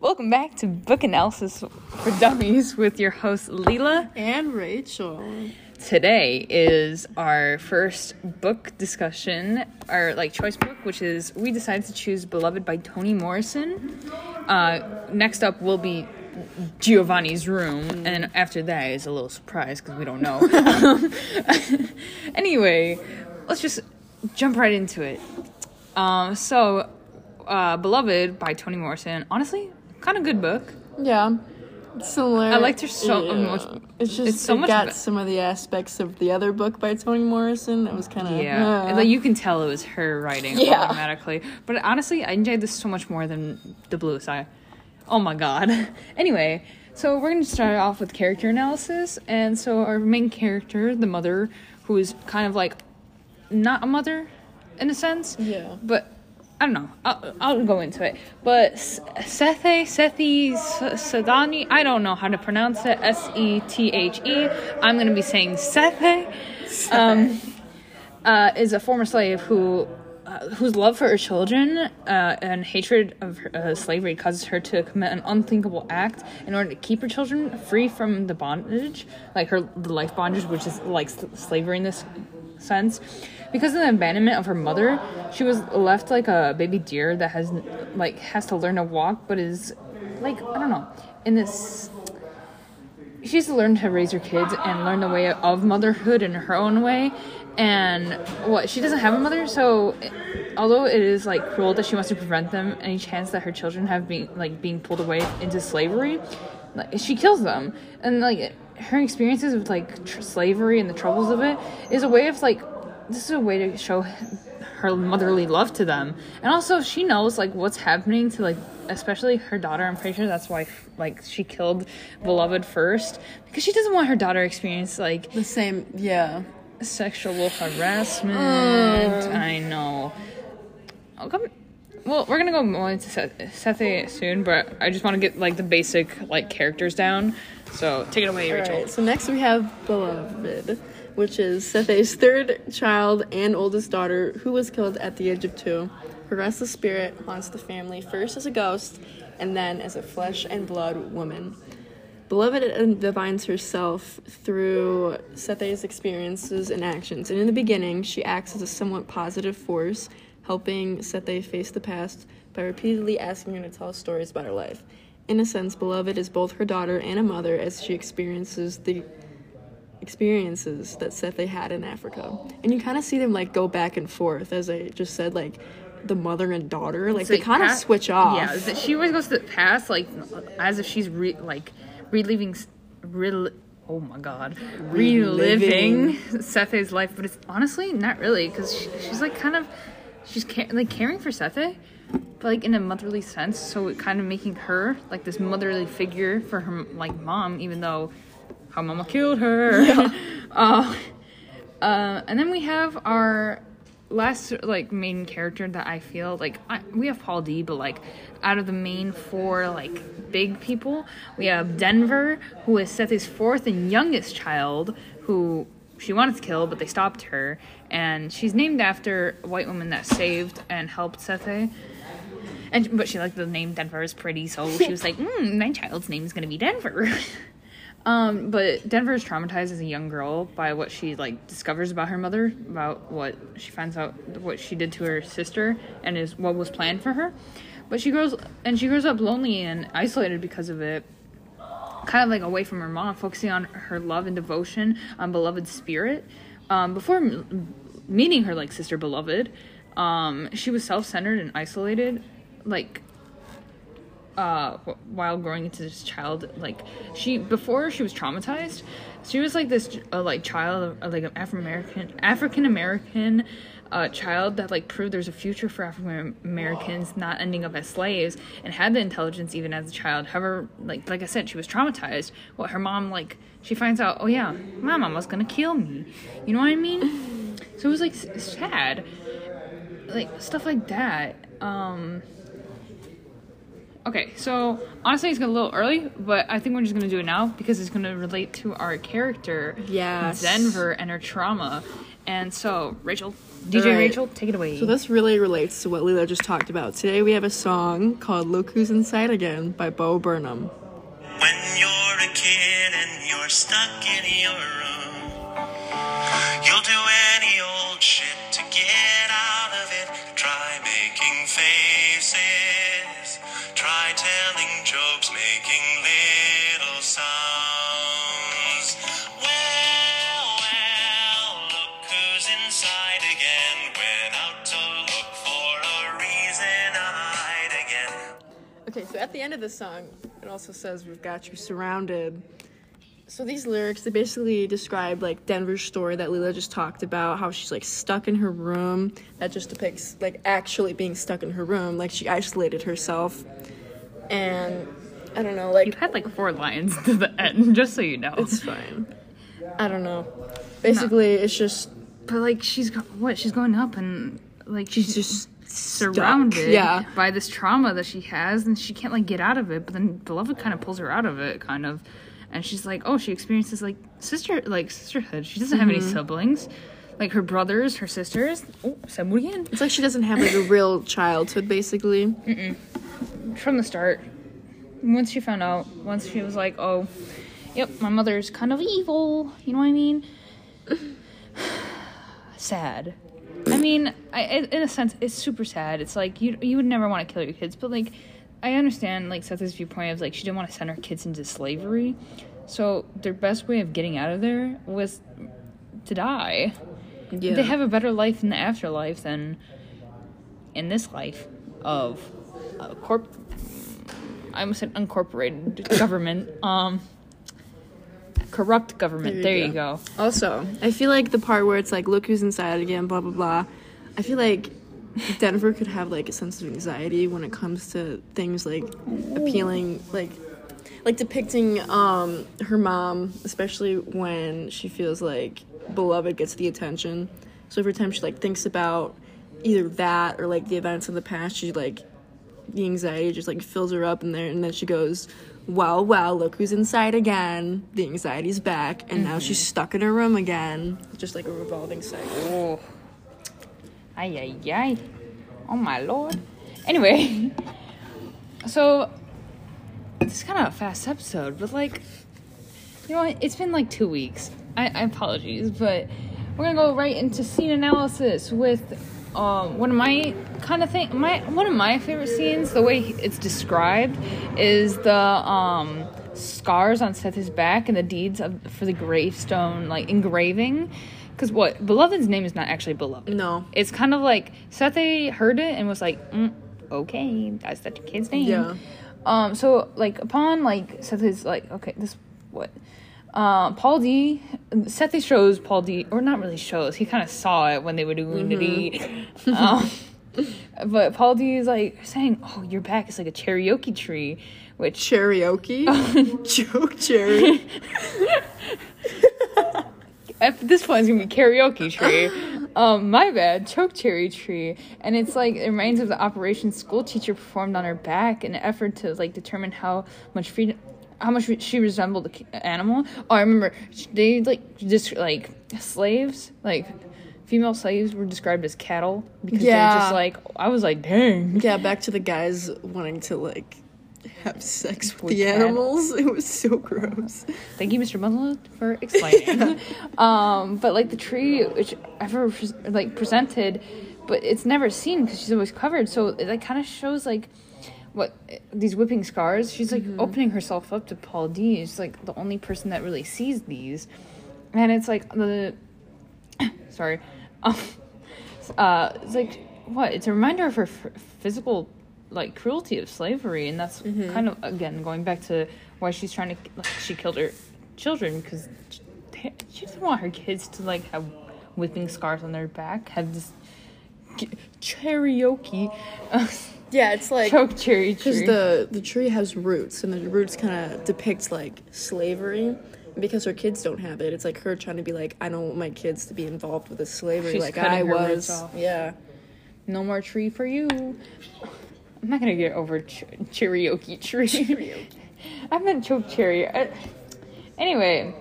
Welcome back to Book Analysis for Dummies with your host Leela. And Rachel. Today is our first book discussion, our like choice book, which is we decided to choose Beloved by Toni Morrison. Uh, next up will be Giovanni's Room, and after that is a little surprise because we don't know. Um, anyway, let's just jump right into it. Um, so, uh, Beloved by Toni Morrison. Honestly, kind of good book. Yeah. Similar. I liked her so much. It's just It's so it much got be- some of the aspects of the other book by Toni Morrison. That was kind of Yeah, like you can tell it was her writing Yeah. automatically. But honestly, I enjoyed this so much more than the Bluest Eye. Oh my god. anyway, so we're gonna start off with character analysis, and so our main character, the mother, who is kind of like not a mother, in a sense. Yeah. But I don't know. I'll, I'll go into it. But Sethe, Sethi, Sadani, I don't know how to pronounce it. S E T H E. I'm going to be saying Sethe. Um, uh, is a former slave who. Uh, whose love for her children uh, and hatred of her, uh, slavery causes her to commit an unthinkable act in order to keep her children free from the bondage, like her the life bondage, which is like slavery in this sense. Because of the abandonment of her mother, she was left like a baby deer that has like has to learn to walk, but is like I don't know in this. She's learned to raise her kids and learn the way of motherhood in her own way. And what she doesn't have a mother, so although it is like cruel that she wants to prevent them any chance that her children have been like being pulled away into slavery, like she kills them. And like her experiences with like tr- slavery and the troubles of it is a way of like this is a way to show her motherly love to them and also she knows like what's happening to like especially her daughter i'm pretty sure that's why like she killed beloved first because she doesn't want her daughter experience like the same. Yeah. sexual harassment i know I'll come- well we're gonna go more into Seth- Sethe soon but i just want to get like the basic like characters down so take it away All rachel right. So next we have Beloved, which is Sethe's third child and oldest daughter, who was killed at the age of two. Her restless spirit haunts the family first as a ghost, and then as a flesh and blood woman. Beloved divines herself through Sethe's experiences and actions, and in the beginning, she acts as a somewhat positive force, helping Sethe face the past by repeatedly asking her to tell stories about her life. In a sense, Beloved is both her daughter and a mother as she experiences the experiences that Sethe had in Africa. And you kind of see them like go back and forth, as I just said, like the mother and daughter, like It's, they kind of switch off. Yeah, that she always goes to the past, like as if she's re- like reliving, s- rel- oh my god, reliving, Sethe's life. But it's honestly not really because she, she's like kind of she's ca- like caring for Sethe, but like in a motherly sense. So it kind of making her like this motherly figure for her like mom, even though how mama killed her. uh, uh, and then we have our last like main character that I feel like I, we have Paul D, but like out of the main four like big people, we have Denver, who is Sethe's fourth and youngest child, who she wanted to kill, but they stopped her, and she's named after a white woman that saved and helped Sethe. And but she liked the name Denver is pretty, so she was like, mm, "My child's name is gonna be Denver." Um, but Denver is traumatized as a young girl by what she like discovers about her mother, about what she finds out what she did to her sister, and is what was planned for her. But she grows and she grows up lonely and isolated because of it. Kind of like away from her mom, focusing on her love and devotion on beloved spirit. Um, before m- meeting her like sister beloved, um, she was self-centered and isolated, like uh wh- while growing into this child like she before she was traumatized she was like this uh, like child of like an african american african american uh, child that like proved there's a future for african americans not ending up as slaves and had the intelligence even as a child. However like like i said she was traumatized. What her mom like she finds out oh yeah my mom was gonna kill me. You know what i mean? So it was like sad. Like stuff like that um Okay, so honestly, it's a little early, but I think we're just gonna do it now because it's gonna relate to our character, yeah, Denver, and her trauma. And so, Rachel, DJ Alright. Rachel, take it away. So this really relates to what Leela just talked about. Today we have a song called Look Who's Inside Again by Bo Burnham. When you're a kid and you're stuck in your room, you'll do any end of the song, it also says we've got you surrounded. So these lyrics they basically describe like Denver's story that Leela just talked about, how she's like stuck in her room. That just depicts like actually being stuck in her room, like she isolated herself. And I don't know, like you had like four lines to the end, just so you know. it's fine. I don't know. Basically, it's just but like she's go- what? She's going up and like she's just surrounded Yeah. by this trauma that she has, and she can't like get out of it. But then beloved kind of pulls her out of it, kind of, and she's like, oh, she experiences like sister, like sisterhood. She doesn't have any mm-hmm. siblings, like her brothers, her sisters. Oh, said again? it's like she doesn't have like a real childhood basically. from the start. Once she found out, once she was like, "Oh, yep, my mother's kind of evil," you know what I mean? sad. I mean, I, in in a sense, it's super sad. It's like you you would never want to kill your kids, but like, I understand like Seth's viewpoint of like she didn't want to send her kids into slavery, so their best way of getting out of there was to die. Yeah. They have a better life in the afterlife than in this life of a corp. I almost said uncorporated government. Um, corrupt government. There you, go. Also, I feel like the part where it's like, look who's inside again, blah blah blah. I feel like Denver could have like a sense of anxiety when it comes to things like appealing, like like depicting um her mom, especially when she feels like beloved gets the attention. So every time she like thinks about either that or like the events of the past, she like the anxiety just like fills her up in there and then she goes well well look who's inside again the anxiety's back and now she's mm-hmm. stuck in her room again just like a revolving cycle Oh. Ay, ay, ay. Oh, my lord. Anyway, so this is kind of a fast episode, but like, you know what? It's been like two weeks. I, I apologies, but we're gonna go right into scene analysis with um, one of my kind of thing. My one of my favorite scenes, the way it's described, is the um, scars on Seth's back and the deeds of for the gravestone like engraving. Because what beloved's name is not actually beloved. no It's kind of like Seth heard it and was like, mm, okay, that's that kid's name. Yeah. Um. So like upon like Seth is like, okay, this what. Uh, Paul D. Seth shows Paul D. Or not really shows. He kind of saw it when they were doing Mm-hmm. Um, but Paul D. is like saying, "Oh, your back is like a karaoke tree," which karaoke joke cherry at this point it's gonna be karaoke tree. um, my bad, choke cherry tree, and it's like it reminds of the operation school teacher performed on her back in an effort to like determine how much freedom, how much she resembled the animal. Oh, I remember they like just like slaves, like female slaves were described as cattle because they're just like I was like, dang. yeah back to the guys wanting to like have sex with, With the cat- animals it was so gross Thank you, Mr. Muzzle, for explaining. um, but like the tree, which ever like presented, but it's never seen because she's always covered. So it like kind of shows like what these whipping scars. She's like opening herself up to Paul D. She's like the only person that really sees these, and it's like the sorry, um, uh, it's like what? It's a reminder of her f- physical like cruelty of slavery, and that's kind of again going back to why she's trying to like, she killed her children because she, she doesn't want her kids to like have whipping scars on their back, have this karaoke yeah it's like choke cherry tree. because the the tree has roots and the roots kind of depict like slavery and because her kids don't have it it's like her trying to be like i don't want my kids to be involved with this slavery She's like i was yeah no more tree for you. I'm not gonna get over ch- karaoke tree. I meant choke cherry. I- anyway,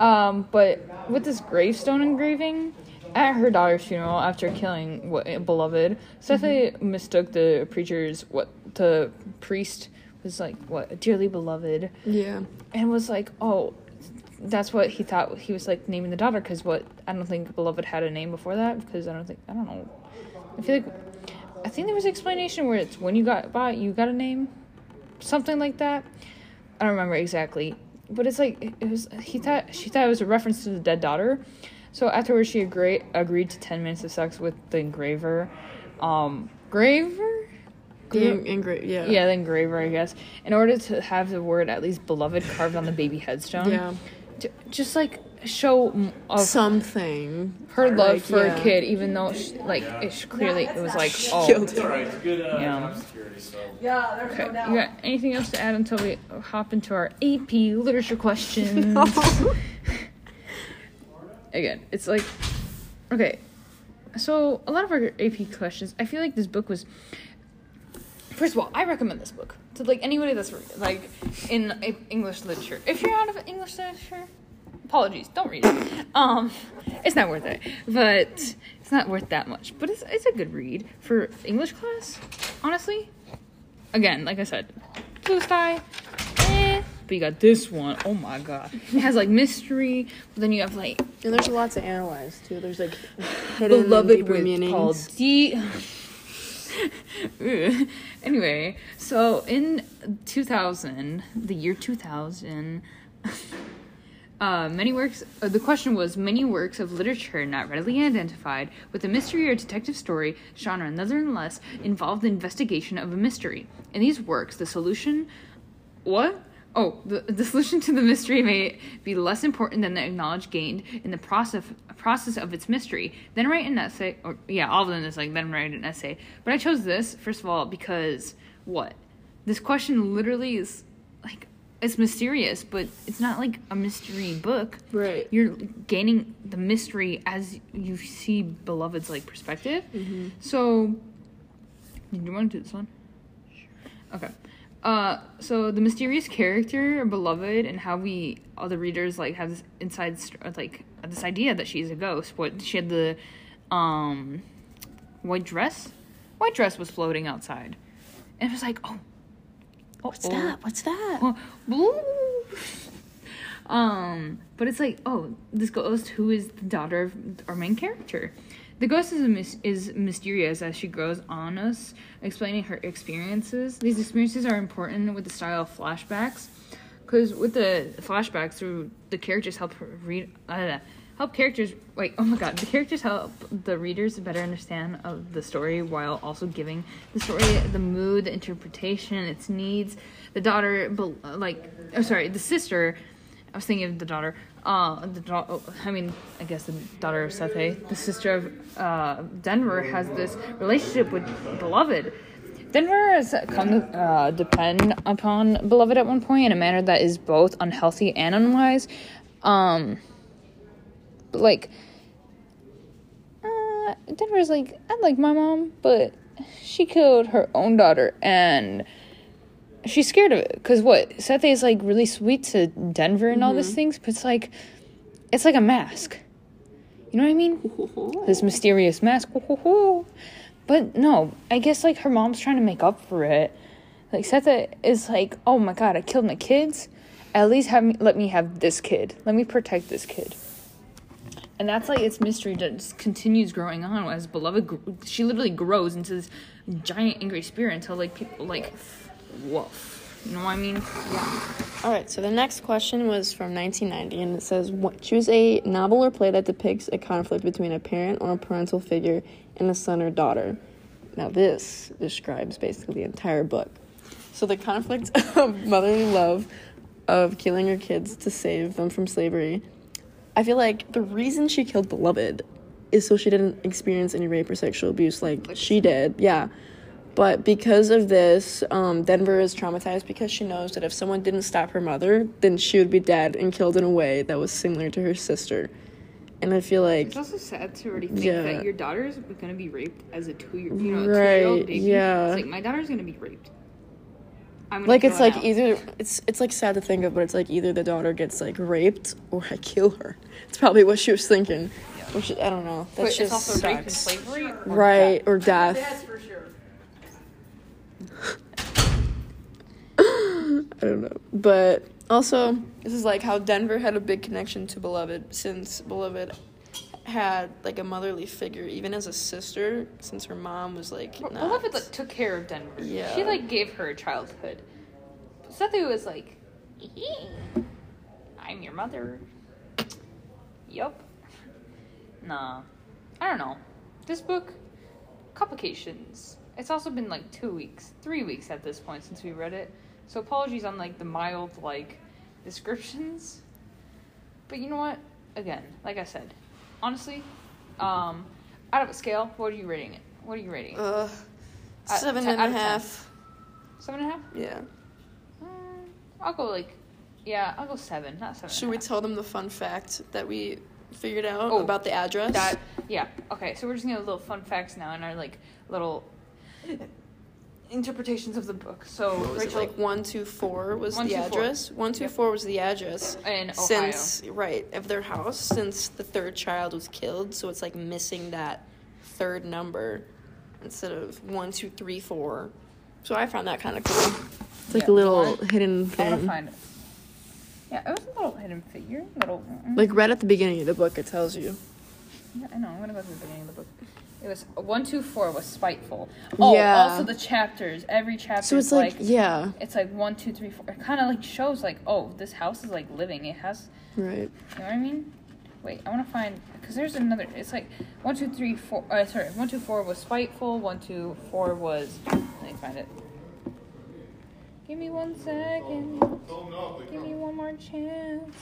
um, but with this gravestone engraving, at her daughter's funeral after killing what beloved, Sethe mm-hmm. mistook the preacher's what the priest was like what dearly beloved, Yeah. and was like, oh, that's what he thought he was like naming the daughter because what I don't think beloved had a name before that because I don't think I don't know. I feel like I think there was an explanation where it's when you got bought you got a name, something like that. I don't remember exactly, but it's like it was. He thought she thought it was a reference to the dead daughter. So afterwards, she agreed agreed to ten minutes of sex with the engraver, um, graver. Yeah. Ingrid, yeah. Yeah, the engraver, I guess, in order to have the word at least beloved carved on the baby headstone. Yeah. J- just like show of Something. her love like, for yeah. a kid, even though she, like it sh- clearly it was like oh. Killed It's alright, good uh, Yeah. job security, so. Okay, you got anything else to add until we hop into our AP literature questions? Again, it's like, okay, so a lot of our AP questions. I feel like this book was. First of all, I recommend this book to like anybody that's like in English literature. If you're out of English literature, apologies, don't read it. Um, it's not worth it, but it's not worth that much. But it's it's a good read for English class. Honestly, again, like I said, Bluest Eye. But you got this one. Oh my god, it has like mystery. But then you have like And there's a lot to analyze too. There's like hidden beloved deeper with meanings. called D. Ugh. anyway, so in 2000, the year 2000, uh, many works. Uh, the question was many works of literature not readily identified with a mystery or detective story genre, nonetheless involved the investigation of a mystery. In these works, the solution, what? Oh, the, the solution to the mystery may be less important than the knowledge gained in the process process of its mystery. Then write an essay, or yeah, all of them is like then write an essay. But I chose this first of all because what? This question literally is like it's mysterious, but it's not like a mystery book. Right. You're gaining the mystery as you see Beloved's like perspective. Mm-hmm. So, did you want to do this one? Okay. Uh, so the mysterious character beloved and how we all the readers like have this inside like this idea that she's a ghost. What she had the um white dress, white dress was floating outside, and it was like, oh, What's that? What's that? Oh. Um, but it's like, oh, this ghost who is the daughter of our main character. The ghost is, a mys- is mysterious as she grows on us, explaining her experiences. These experiences are important with the style of flashbacks, because with the flashbacks, the characters help read, uh, help characters. Wait, oh my god, the characters help the readers better understand of the story while also giving the story the mood, the interpretation, its needs. The daughter, like, oh sorry, the sister. I was thinking of the daughter. Uh, the da- oh, I mean, I guess the daughter of Sethe, the sister of uh, Denver, has this relationship with Beloved. Denver has come to uh, depend upon Beloved at one point in a manner that is both unhealthy and unwise. Um, like, uh, Denver's like, I like my mom, but she killed her own daughter, and she's scared of it because what Sethe is like really sweet to Denver and all these mm-hmm. things, but it's like it's like a mask. You know what I mean? This mysterious mask. But no, I guess like her mom's trying to make up for it. Like Sethe is like, oh my god, I killed my kids. At least have me let me have this kid. Let me protect this kid. And that's like its mystery that just continues growing on as beloved. She literally grows into this giant angry spirit until like people like, woof. You know what I mean? Yeah. All right, so the next question was from 1990, and it says, what, choose a novel or play that depicts a conflict between a parent or a parental figure and a son or daughter. Now, this describes basically the entire book. So, the conflict of motherly love of killing her kids to save them from slavery. I feel like the reason she killed Beloved is so she didn't experience any rape or sexual abuse like she did. Yeah. But because of this, um, Denver is traumatized because she knows that if someone didn't stop her mother, then she would be dead and killed in a way that was similar to her sister. And I feel like It's also sad to already think Yeah. that your daughter is gonna be raped as a two-year, you know, right, two-year-old baby. yeah. It's like my daughter's gonna be raped. I'm like it's like now. either it's it's like sad to think of, but it's like either the daughter gets like raped or I kill her. It's probably what she was thinking. Yeah. which I don't know. That's Wait, just it's also rape and slavery, or Right, death? or death. That's for sure. I don't know. But also, this is like how Denver had a big connection to Beloved since Beloved had like a motherly figure, even as a sister, since her mom was like. Not- Beloved like took care of Denver. Yeah. She like gave her a childhood. Sethu was like, I'm your mother. Yup. Nah. I don't know. This book, complications. It's also been like two weeks, three weeks at this point since we read it. So apologies on like the mild like descriptions. But you know what? Again, like I said, honestly, um, out of a scale, what are you rating it? What are you rating it? Uh, Uh, seven ten- and a out of ten. half. Seven and a half? Yeah. Mm, I'll go like, yeah, I'll go seven, not seven. Should and we half. tell them the fun fact that we figured out Oh, about the address? that? Yeah. Okay, so we're just gonna have little fun facts now and our like little interpretations of the book. So What was it, Rachel, like one two four was the 124. address. One two four was the address. in Ohio. Since right of their house, since the third child was killed, so it's like missing that third number instead of one two three four. So I found that kind of cool. It's like Yeah, a little what? hidden I wanna thing. find it. Yeah, it was a little hidden figure. Little. Like right at the beginning of the book, it tells you. Yeah, I know. I'm gonna go to the beginning of the book. It was one, two, four was spiteful. Oh, Yeah. also the chapters. Every chapter. So it's like, yeah, it's like one, two, three, four. It kind of like shows like, oh, this house is like living. It has, right. you know what I mean? Wait, I want to find because there's another. It's like one, two, three, four. Uh, sorry, one, two, four was spiteful. One, two, four was. Let me find it. Give me one second. No, they Give me one more chance.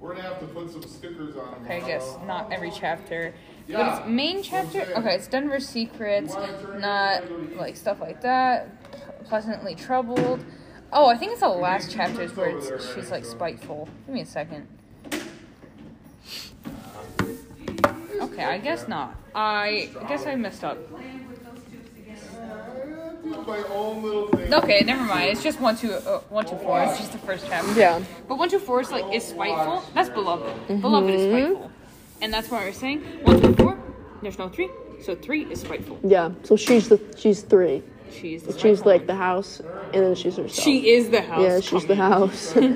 We're gonna have to put some stickers on them. Okay, I guess not every chapter. But it's main chapter. Okay, it's Denver secrets, not like stuff like that. Pleasantly troubled. Oh, I think it's the last chapters where it's, she's like spiteful. Give me a second. Okay, I guess not. I guess I messed up. Do my own little thing. Okay, never mind. It's just one two uh, one two four. It's just the first chapter. Yeah. But one two four is like is spiteful. That's beloved. Beloved is spiteful, and that's what we're saying. One two four. There's no three, so three is spiteful. Yeah. So she's the she's three. She's the She's like one. the house, and then she's herself. She is the house. yeah, she's the house.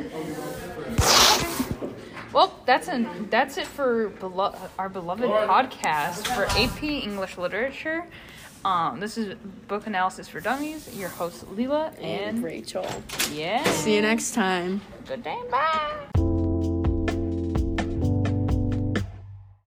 Well, that's an that's it for belo- our beloved podcast for AP English Literature. Um, this is book analysis for dummies. Your host Leela and and Rachel. yeah. See you next time. Good day. Bye.